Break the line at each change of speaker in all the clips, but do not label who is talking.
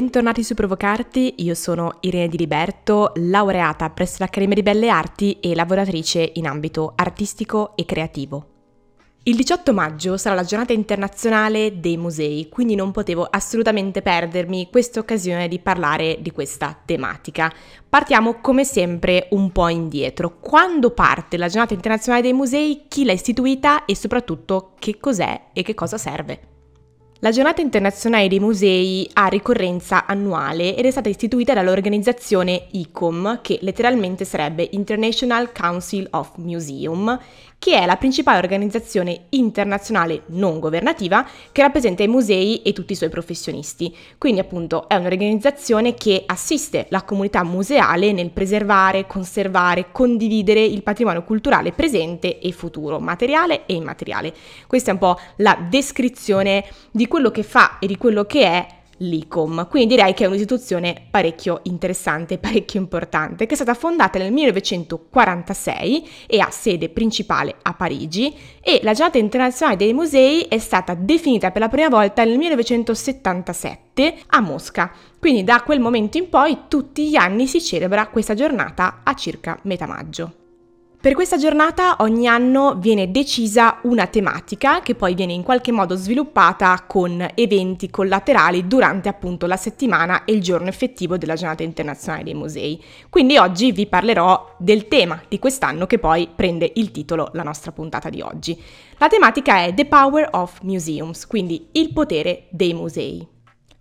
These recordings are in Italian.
bentornati su Provocarti, io sono Irene Di Liberto, laureata presso l'Accademia di Belle Arti e lavoratrice in ambito artistico e creativo. Il 18 maggio sarà la giornata internazionale dei musei, quindi non potevo assolutamente perdermi questa occasione di parlare di questa tematica. Partiamo come sempre un po' indietro. Quando parte la giornata internazionale dei musei, chi l'ha istituita e soprattutto che cos'è e che cosa serve? La giornata internazionale dei musei ha ricorrenza annuale ed è stata istituita dall'organizzazione ICOM, che letteralmente sarebbe International Council of Museum, che è la principale organizzazione internazionale non governativa che rappresenta i musei e tutti i suoi professionisti. Quindi appunto è un'organizzazione che assiste la comunità museale nel preservare, conservare, condividere il patrimonio culturale presente e futuro, materiale e immateriale. Questa è un po' la descrizione di quello che fa e di quello che è l'ICOM. Quindi direi che è un'istituzione parecchio interessante, parecchio importante, che è stata fondata nel 1946 e ha sede principale a Parigi e la giornata internazionale dei musei è stata definita per la prima volta nel 1977 a Mosca. Quindi da quel momento in poi tutti gli anni si celebra questa giornata a circa metà maggio. Per questa giornata ogni anno viene decisa una tematica che poi viene in qualche modo sviluppata con eventi collaterali durante appunto la settimana e il giorno effettivo della giornata internazionale dei musei. Quindi oggi vi parlerò del tema di quest'anno che poi prende il titolo la nostra puntata di oggi. La tematica è The Power of Museums, quindi il potere dei musei.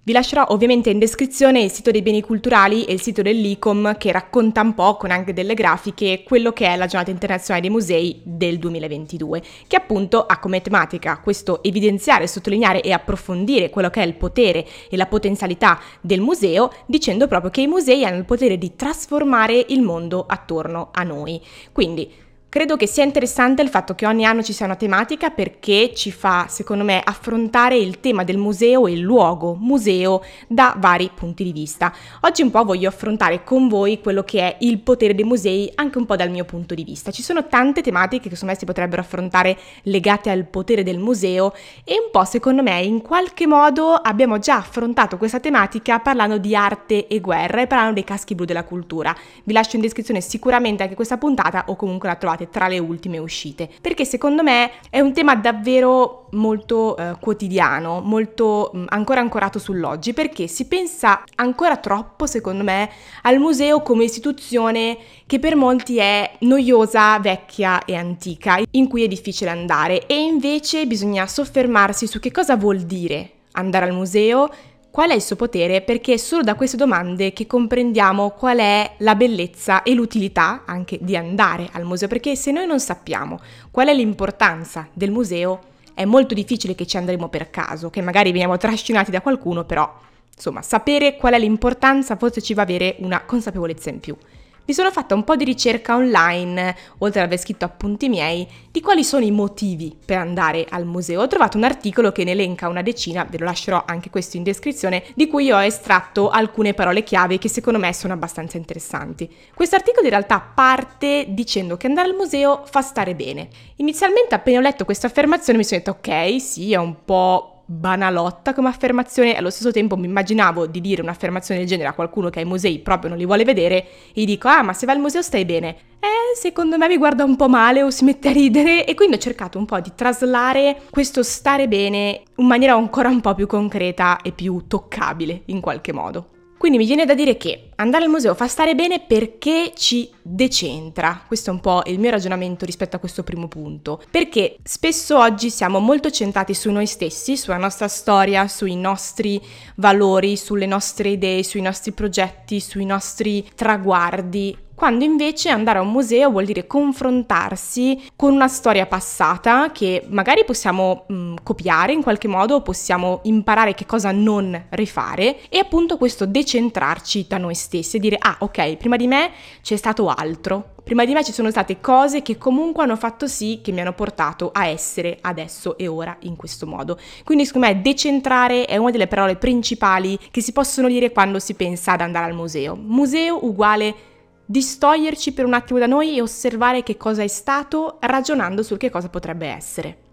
Vi lascerò ovviamente in descrizione il sito dei beni culturali e il sito dell'ICOM che racconta un po' con anche delle grafiche quello che è la giornata internazionale dei musei del 2022, che appunto ha come tematica questo evidenziare, sottolineare e approfondire quello che è il potere e la potenzialità del museo, dicendo proprio che i musei hanno il potere di trasformare il mondo attorno a noi. Quindi Credo che sia interessante il fatto che ogni anno ci sia una tematica perché ci fa, secondo me, affrontare il tema del museo e il luogo museo da vari punti di vista. Oggi un po' voglio affrontare con voi quello che è il potere dei musei anche un po' dal mio punto di vista. Ci sono tante tematiche che secondo me si potrebbero affrontare legate al potere del museo e un po' secondo me in qualche modo abbiamo già affrontato questa tematica parlando di arte e guerra e parlando dei caschi blu della cultura. Vi lascio in descrizione sicuramente anche questa puntata o comunque la trovate trovate tra le ultime uscite, perché secondo me è un tema davvero molto eh, quotidiano, molto mh, ancora ancorato sull'oggi, perché si pensa ancora troppo, secondo me, al museo come istituzione che per molti è noiosa, vecchia e antica, in cui è difficile andare. E invece bisogna soffermarsi su che cosa vuol dire andare al museo Qual è il suo potere? Perché è solo da queste domande che comprendiamo qual è la bellezza e l'utilità anche di andare al museo, perché se noi non sappiamo qual è l'importanza del museo, è molto difficile che ci andremo per caso, che magari veniamo trascinati da qualcuno, però insomma, sapere qual è l'importanza forse ci va avere una consapevolezza in più mi sono fatta un po' di ricerca online, oltre ad aver scritto appunti miei, di quali sono i motivi per andare al museo. Ho trovato un articolo che ne elenca una decina, ve lo lascerò anche questo in descrizione, di cui ho estratto alcune parole chiave che secondo me sono abbastanza interessanti. Questo articolo in realtà parte dicendo che andare al museo fa stare bene. Inizialmente appena ho letto questa affermazione mi sono detto ok, sì, è un po' banalotta come affermazione, allo stesso tempo mi immaginavo di dire un'affermazione del genere a qualcuno che ai musei proprio non li vuole vedere e gli dico ah ma se vai al museo stai bene. Eh, secondo me mi guarda un po' male o si mette a ridere e quindi ho cercato un po' di traslare questo stare bene in maniera ancora un po' più concreta e più toccabile in qualche modo. Quindi mi viene da dire che andare al museo fa stare bene perché ci decentra. Questo è un po' il mio ragionamento rispetto a questo primo punto. Perché spesso oggi siamo molto centrati su noi stessi, sulla nostra storia, sui nostri valori, sulle nostre idee, sui nostri progetti, sui nostri traguardi quando invece andare a un museo vuol dire confrontarsi con una storia passata che magari possiamo mh, mm, copiare in qualche modo, possiamo imparare che cosa non rifare e appunto questo decentrarci da noi stessi e dire ah ok, prima di me c'è stato altro, prima di me ci sono state cose che comunque hanno fatto sì che mi hanno portato a essere adesso e ora in questo modo. Quindi secondo me decentrare è una delle parole principali che si possono dire quando si pensa ad andare al museo. Museo uguale distoglierci per un attimo da noi e osservare che cosa è stato ragionando sul che cosa potrebbe essere.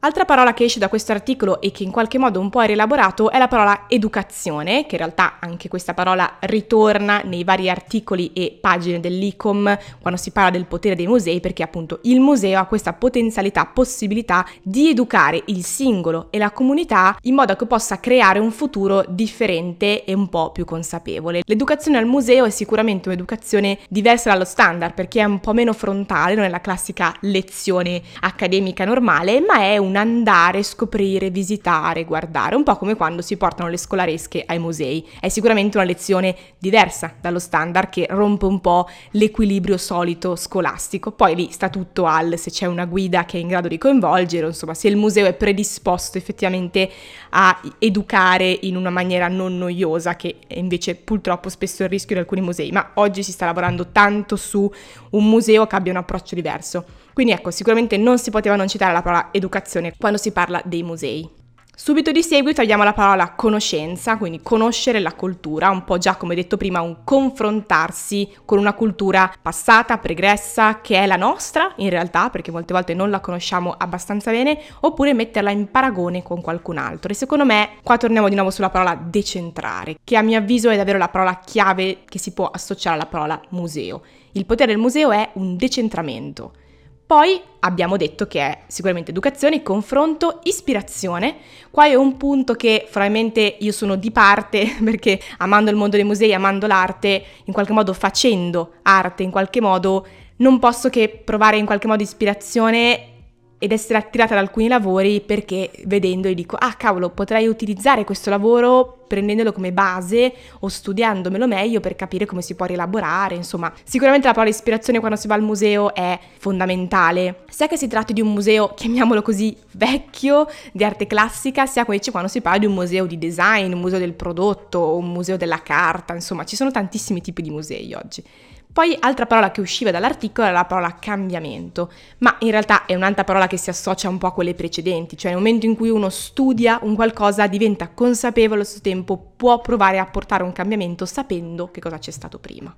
Altra parola che esce da questo articolo e che in qualche modo un po' è rielaborato è la parola educazione, che in realtà anche questa parola ritorna nei vari articoli e pagine dell'ICOM quando si parla del potere dei musei, perché appunto il museo ha questa potenzialità, possibilità di educare il singolo e la comunità in modo che possa creare un futuro differente e un po' più consapevole. L'educazione al museo è sicuramente un'educazione diversa dallo standard, perché è un po' meno frontale, non è la classica lezione accademica normale, ma è un andare, scoprire, visitare, guardare, un po' come quando si portano le scolaresche ai musei. È sicuramente una lezione diversa dallo standard che rompe un po' l'equilibrio solito scolastico. Poi lì sta tutto al se c'è una guida che è in grado di coinvolgere, insomma, se il museo è predisposto effettivamente a educare in una maniera non noiosa, che è invece purtroppo spesso il rischio di alcuni musei. Ma oggi si sta lavorando tanto su un museo che abbia un approccio diverso. Quindi ecco, sicuramente non si poteva non citare la parola educazione quando si parla dei musei. Subito di seguito abbiamo la parola conoscenza, quindi conoscere la cultura, un po' già come detto prima, un confrontarsi con una cultura passata, pregressa, che è la nostra in realtà, perché molte volte non la conosciamo abbastanza bene, oppure metterla in paragone con qualcun altro. E secondo me qua torniamo di nuovo sulla parola decentrare, che a mio avviso è davvero la parola chiave che si può associare alla parola museo. Il potere del museo è un decentramento poi abbiamo detto che è sicuramente educazione, confronto, ispirazione. Qua è un punto che probabilmente io sono di parte perché amando il mondo dei musei, amando l'arte, in qualche modo facendo arte, in qualche modo non posso che provare in qualche modo ispirazione ed essere attirata da alcuni lavori perché vedendoli dico ah cavolo potrei utilizzare questo lavoro prendendolo come base o studiandomelo meglio per capire come si può rielaborare. Insomma sicuramente la parola ispirazione quando si va al museo è fondamentale. Sia che si tratti di un museo chiamiamolo così vecchio di arte classica sia invece quando si parla di un museo di design un museo del prodotto un museo della carta insomma ci sono tantissimi tipi di musei oggi poi altra parola che usciva dall'articolo era la parola cambiamento, ma in realtà è un'altra parola che si associa un po' a quelle precedenti, cioè nel momento in cui uno studia un qualcosa diventa consapevole allo stesso tempo, può provare a portare un cambiamento sapendo che cosa c'è stato prima.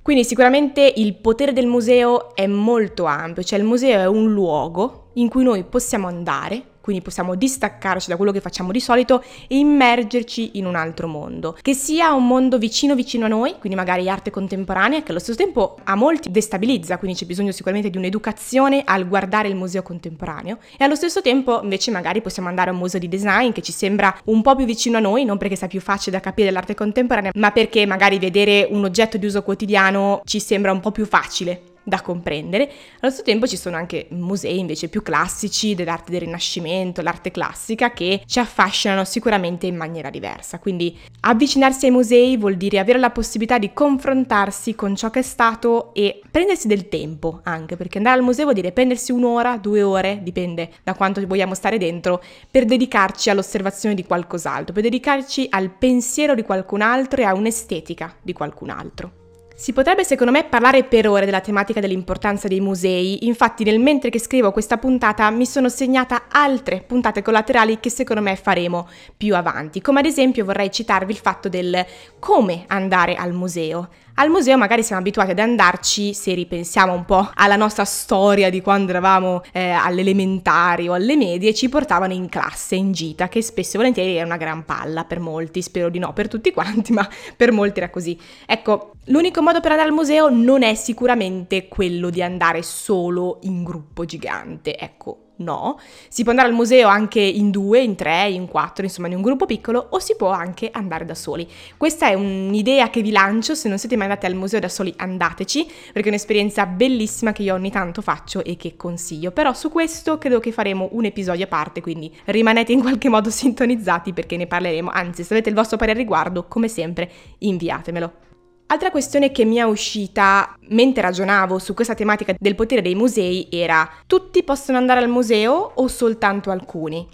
Quindi sicuramente il potere del museo è molto ampio, cioè il museo è un luogo in cui noi possiamo andare, quindi possiamo distaccarci da quello che facciamo di solito e immergerci in un altro mondo, che sia un mondo vicino vicino a noi, quindi magari arte contemporanea, che allo stesso tempo a molti destabilizza, quindi c'è bisogno sicuramente di un'educazione al guardare il museo contemporaneo. E allo stesso tempo invece magari possiamo andare a un museo di design che ci sembra un po' più vicino a noi, non perché sia più facile da capire l'arte contemporanea, ma perché magari vedere un oggetto di uso quotidiano ci sembra un po' più facile da comprendere. Allo stesso tempo ci sono anche musei invece più classici dell'arte del Rinascimento, l'arte classica, che ci affascinano sicuramente in maniera diversa. Quindi avvicinarsi ai musei vuol dire avere la possibilità di confrontarsi con ciò che è stato e prendersi del tempo anche, perché andare al museo vuol dire prendersi un'ora, due ore, dipende da quanto vogliamo stare dentro, per dedicarci all'osservazione di qualcos'altro, per dedicarci al pensiero di qualcun altro e a un'estetica di qualcun altro. Si potrebbe secondo me parlare per ore della tematica dell'importanza dei musei, infatti nel mentre che scrivo questa puntata mi sono segnata altre puntate collaterali che secondo me faremo più avanti, come ad esempio vorrei citarvi il fatto del come andare al museo. Al museo magari siamo abituati ad andarci, se ripensiamo un po' alla nostra storia di quando eravamo eh, all'elementari o alle medie, ci portavano in classe, in gita, che spesso e volentieri era una gran palla per molti, spero di no per tutti quanti, ma per molti era così. Ecco, l'unico modo per andare al museo non è sicuramente quello di andare solo in gruppo gigante, ecco, No, si può andare al museo anche in due, in tre, in quattro, insomma in un gruppo piccolo o si può anche andare da soli. Questa è un'idea che vi lancio, se non siete mai andati al museo da soli andateci, perché è un'esperienza bellissima che io ogni tanto faccio e che consiglio. Però su questo credo che faremo un episodio a parte, quindi rimanete in qualche modo sintonizzati perché ne parleremo, anzi se avete il vostro parere al riguardo, come sempre, inviatemelo. Altra questione che mi è uscita mentre ragionavo su questa tematica del potere dei musei era tutti possono andare al museo o soltanto alcuni?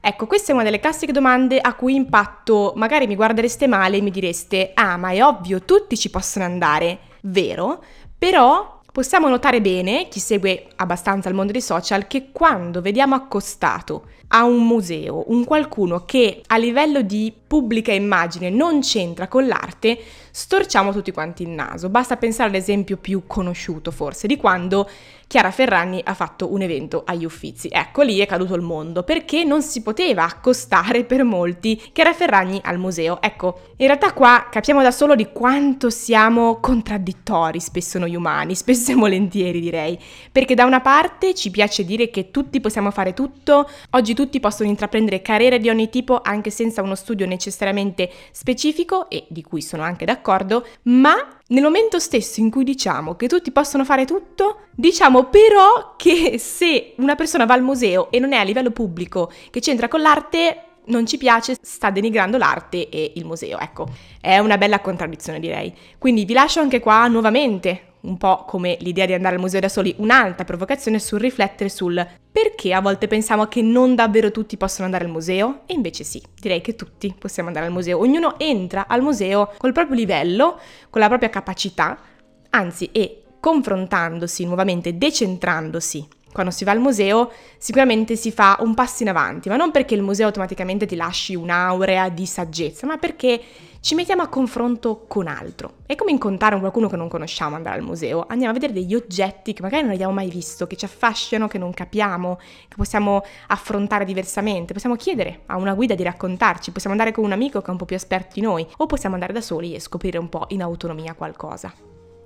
Ecco, questa è una delle classiche domande a cui impatto magari mi guardereste male e mi direste ah ma è ovvio, tutti ci possono andare, vero? Però Possiamo notare bene, chi segue abbastanza il mondo dei social, che quando vediamo accostato a un museo un qualcuno che a livello di pubblica immagine non c'entra con l'arte, storciamo tutti quanti il naso. Basta pensare all'esempio più conosciuto forse di quando Chiara Ferragni ha fatto un evento agli Uffizi. Ecco, lì è caduto il mondo, perché non si poteva accostare per molti Chiara Ferragni al museo. Ecco, in realtà qua capiamo da solo di quanto siamo contraddittori spesso noi umani, spesso e volentieri direi, perché da una parte ci piace dire che tutti possiamo fare tutto, oggi tutti possono intraprendere carriere di ogni tipo anche senza uno studio necessariamente specifico e di cui sono anche d'accordo, ma nel momento stesso in cui diciamo che tutti possono fare tutto, diciamo però che se una persona va al museo e non è a livello pubblico che c'entra con l'arte, non ci piace, sta denigrando l'arte e il museo. Ecco, è una bella contraddizione direi. Quindi vi lascio anche qua nuovamente un po' come l'idea di andare al museo da soli, un'altra provocazione sul riflettere sul perché a volte pensiamo che non davvero tutti possono andare al museo e invece sì, direi che tutti possiamo andare al museo. Ognuno entra al museo col proprio livello, con la propria capacità, anzi e confrontandosi nuovamente, decentrandosi quando si va al museo sicuramente si fa un passo in avanti, ma non perché il museo automaticamente ti lasci un'aurea di saggezza, ma perché ci mettiamo a confronto con altro. È come incontrare qualcuno che non conosciamo andare al museo, andiamo a vedere degli oggetti che magari non abbiamo mai visto, che ci affascinano, che non capiamo, che possiamo affrontare diversamente, possiamo chiedere a una guida di raccontarci, possiamo andare con un amico che è un po' più esperto di noi, o possiamo andare da soli e scoprire un po' in autonomia qualcosa.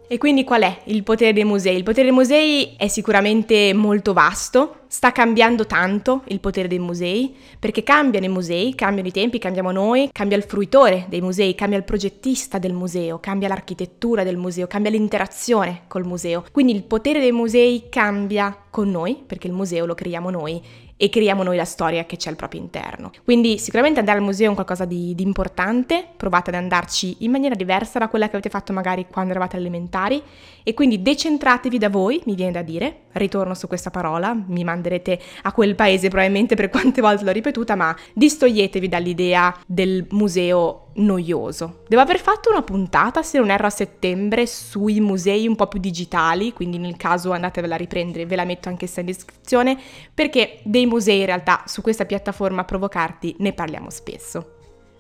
E quindi qual è il potere dei musei? Il potere dei musei è sicuramente molto vasto, sta cambiando tanto il potere dei musei, perché cambiano i musei, cambiano i tempi, cambiamo noi, cambia il fruitore dei musei, cambia il progettista del museo, cambia l'architettura del museo, cambia l'interazione col museo. Quindi il potere dei musei cambia con noi, perché il museo lo creiamo noi e creiamo noi la storia che c'è al proprio interno. Quindi sicuramente andare al museo è un qualcosa di, di, importante, provate ad andarci in maniera diversa da quella che avete fatto magari quando eravate elementari e quindi decentratevi da voi, mi viene da dire, ritorno su questa parola, mi manderete a quel paese probabilmente per quante volte l'ho ripetuta, ma distoglietevi dall'idea del museo noioso. Devo aver fatto una puntata, se non erro a settembre, sui musei un po' più digitali, quindi nel caso andatevela a riprendere, ve la metto anche in descrizione, perché dei musei in realtà su questa piattaforma Provocarti ne parliamo spesso.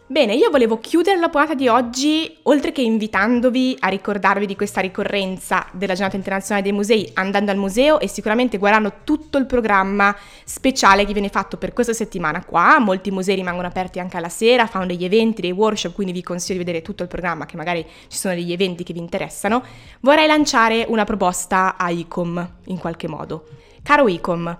Bene, io volevo chiudere la puntata di oggi, oltre che invitandovi a ricordarvi di questa ricorrenza della giornata internazionale dei musei andando al museo e sicuramente guardando tutto il programma speciale che viene fatto per questa settimana qua. Molti musei rimangono aperti anche alla sera, fanno degli eventi, dei workshop, quindi vi consiglio di vedere tutto il programma che magari ci sono degli eventi che vi interessano. Vorrei lanciare una proposta a ICOM in qualche modo. Caro ICOM,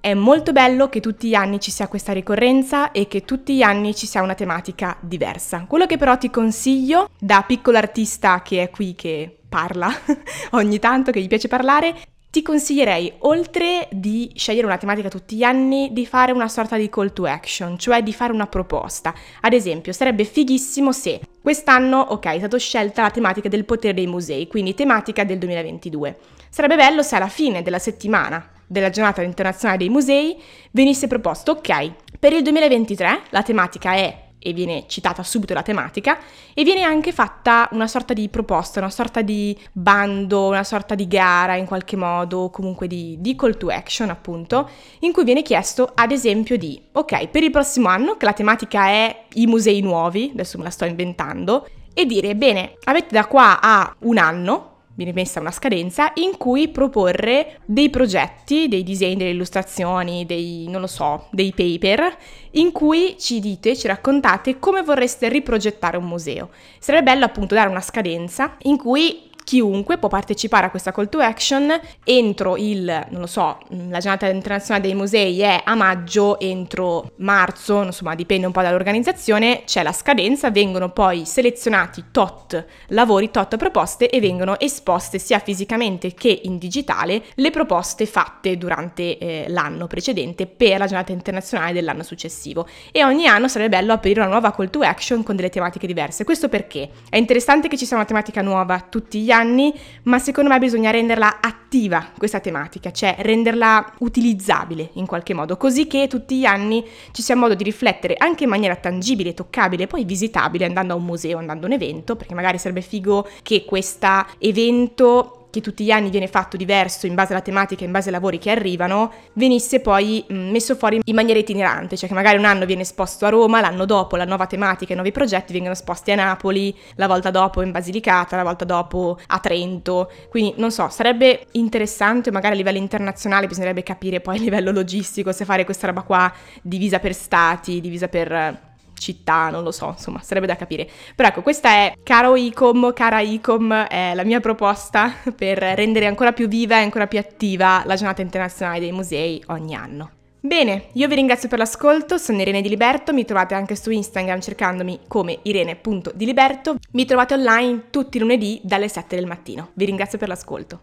è molto bello che tutti gli anni ci sia questa ricorrenza e che tutti gli anni ci sia una tematica diversa. Quello che però ti consiglio, da piccolo artista che è qui che parla ogni tanto, che gli piace parlare, ti consiglierei, oltre di scegliere una tematica tutti gli anni, di fare una sorta di call to action, cioè di fare una proposta. Ad esempio, sarebbe fighissimo se quest'anno, ok, è stata scelta la tematica del potere dei musei, quindi tematica del 2022. Sarebbe bello se alla fine della settimana della giornata internazionale dei musei venisse proposto, ok, per il 2023 la tematica è e viene citata subito la tematica e viene anche fatta una sorta di proposta, una sorta di bando, una sorta di gara in qualche modo, comunque di, di, call to action appunto, in cui viene chiesto ad esempio di, ok, per il prossimo anno che la tematica è i musei nuovi, adesso me la sto inventando, e dire, bene, avete da qua a un anno viene messa una scadenza in cui proporre dei progetti, dei disegni, delle illustrazioni, dei, non lo so, dei paper, in cui ci dite, ci raccontate come vorreste riprogettare un museo. Sarebbe bello appunto dare una scadenza in cui chiunque può partecipare a questa call to action entro il, non lo so, la giornata internazionale dei musei è a maggio, entro marzo, insomma dipende un po' dall'organizzazione, c'è la scadenza, vengono poi selezionati tot lavori, tot proposte e vengono esposte sia fisicamente che in digitale le proposte fatte durante eh, l'anno precedente per la giornata internazionale dell'anno successivo. E ogni anno sarebbe bello aprire una nuova call to action con delle tematiche diverse. Questo perché è interessante che ci sia una tematica nuova tutti gli anni anni, ma secondo me bisogna renderla attiva questa tematica, cioè renderla utilizzabile in qualche modo, così che tutti gli anni ci sia modo di riflettere anche in maniera tangibile, toccabile, poi visitabile andando a un museo, andando a un evento, perché magari sarebbe figo che questo evento che tutti gli anni viene fatto diverso in base alla tematica, in base ai lavori che arrivano, venisse poi mh, messo fuori in maniera itinerante, cioè che magari un anno viene esposto a Roma, l'anno dopo la nuova tematica, i nuovi progetti vengono esposti a Napoli, la volta dopo in Basilicata, la volta dopo a Trento. Quindi non so, sarebbe interessante, magari a livello internazionale bisognerebbe capire poi a livello logistico se fare questa roba qua divisa per stati, divisa per città, non lo so, insomma, sarebbe da capire. Però ecco, questa è, caro ICOM, cara ICOM, è la mia proposta per rendere ancora più viva e ancora più attiva la giornata internazionale dei musei ogni anno. Bene, io vi ringrazio per l'ascolto, sono Irene Di Liberto, mi trovate anche su Instagram cercandomi come irene.diliberto, mi trovate online tutti i lunedì dalle 7 del mattino. Vi ringrazio per l'ascolto.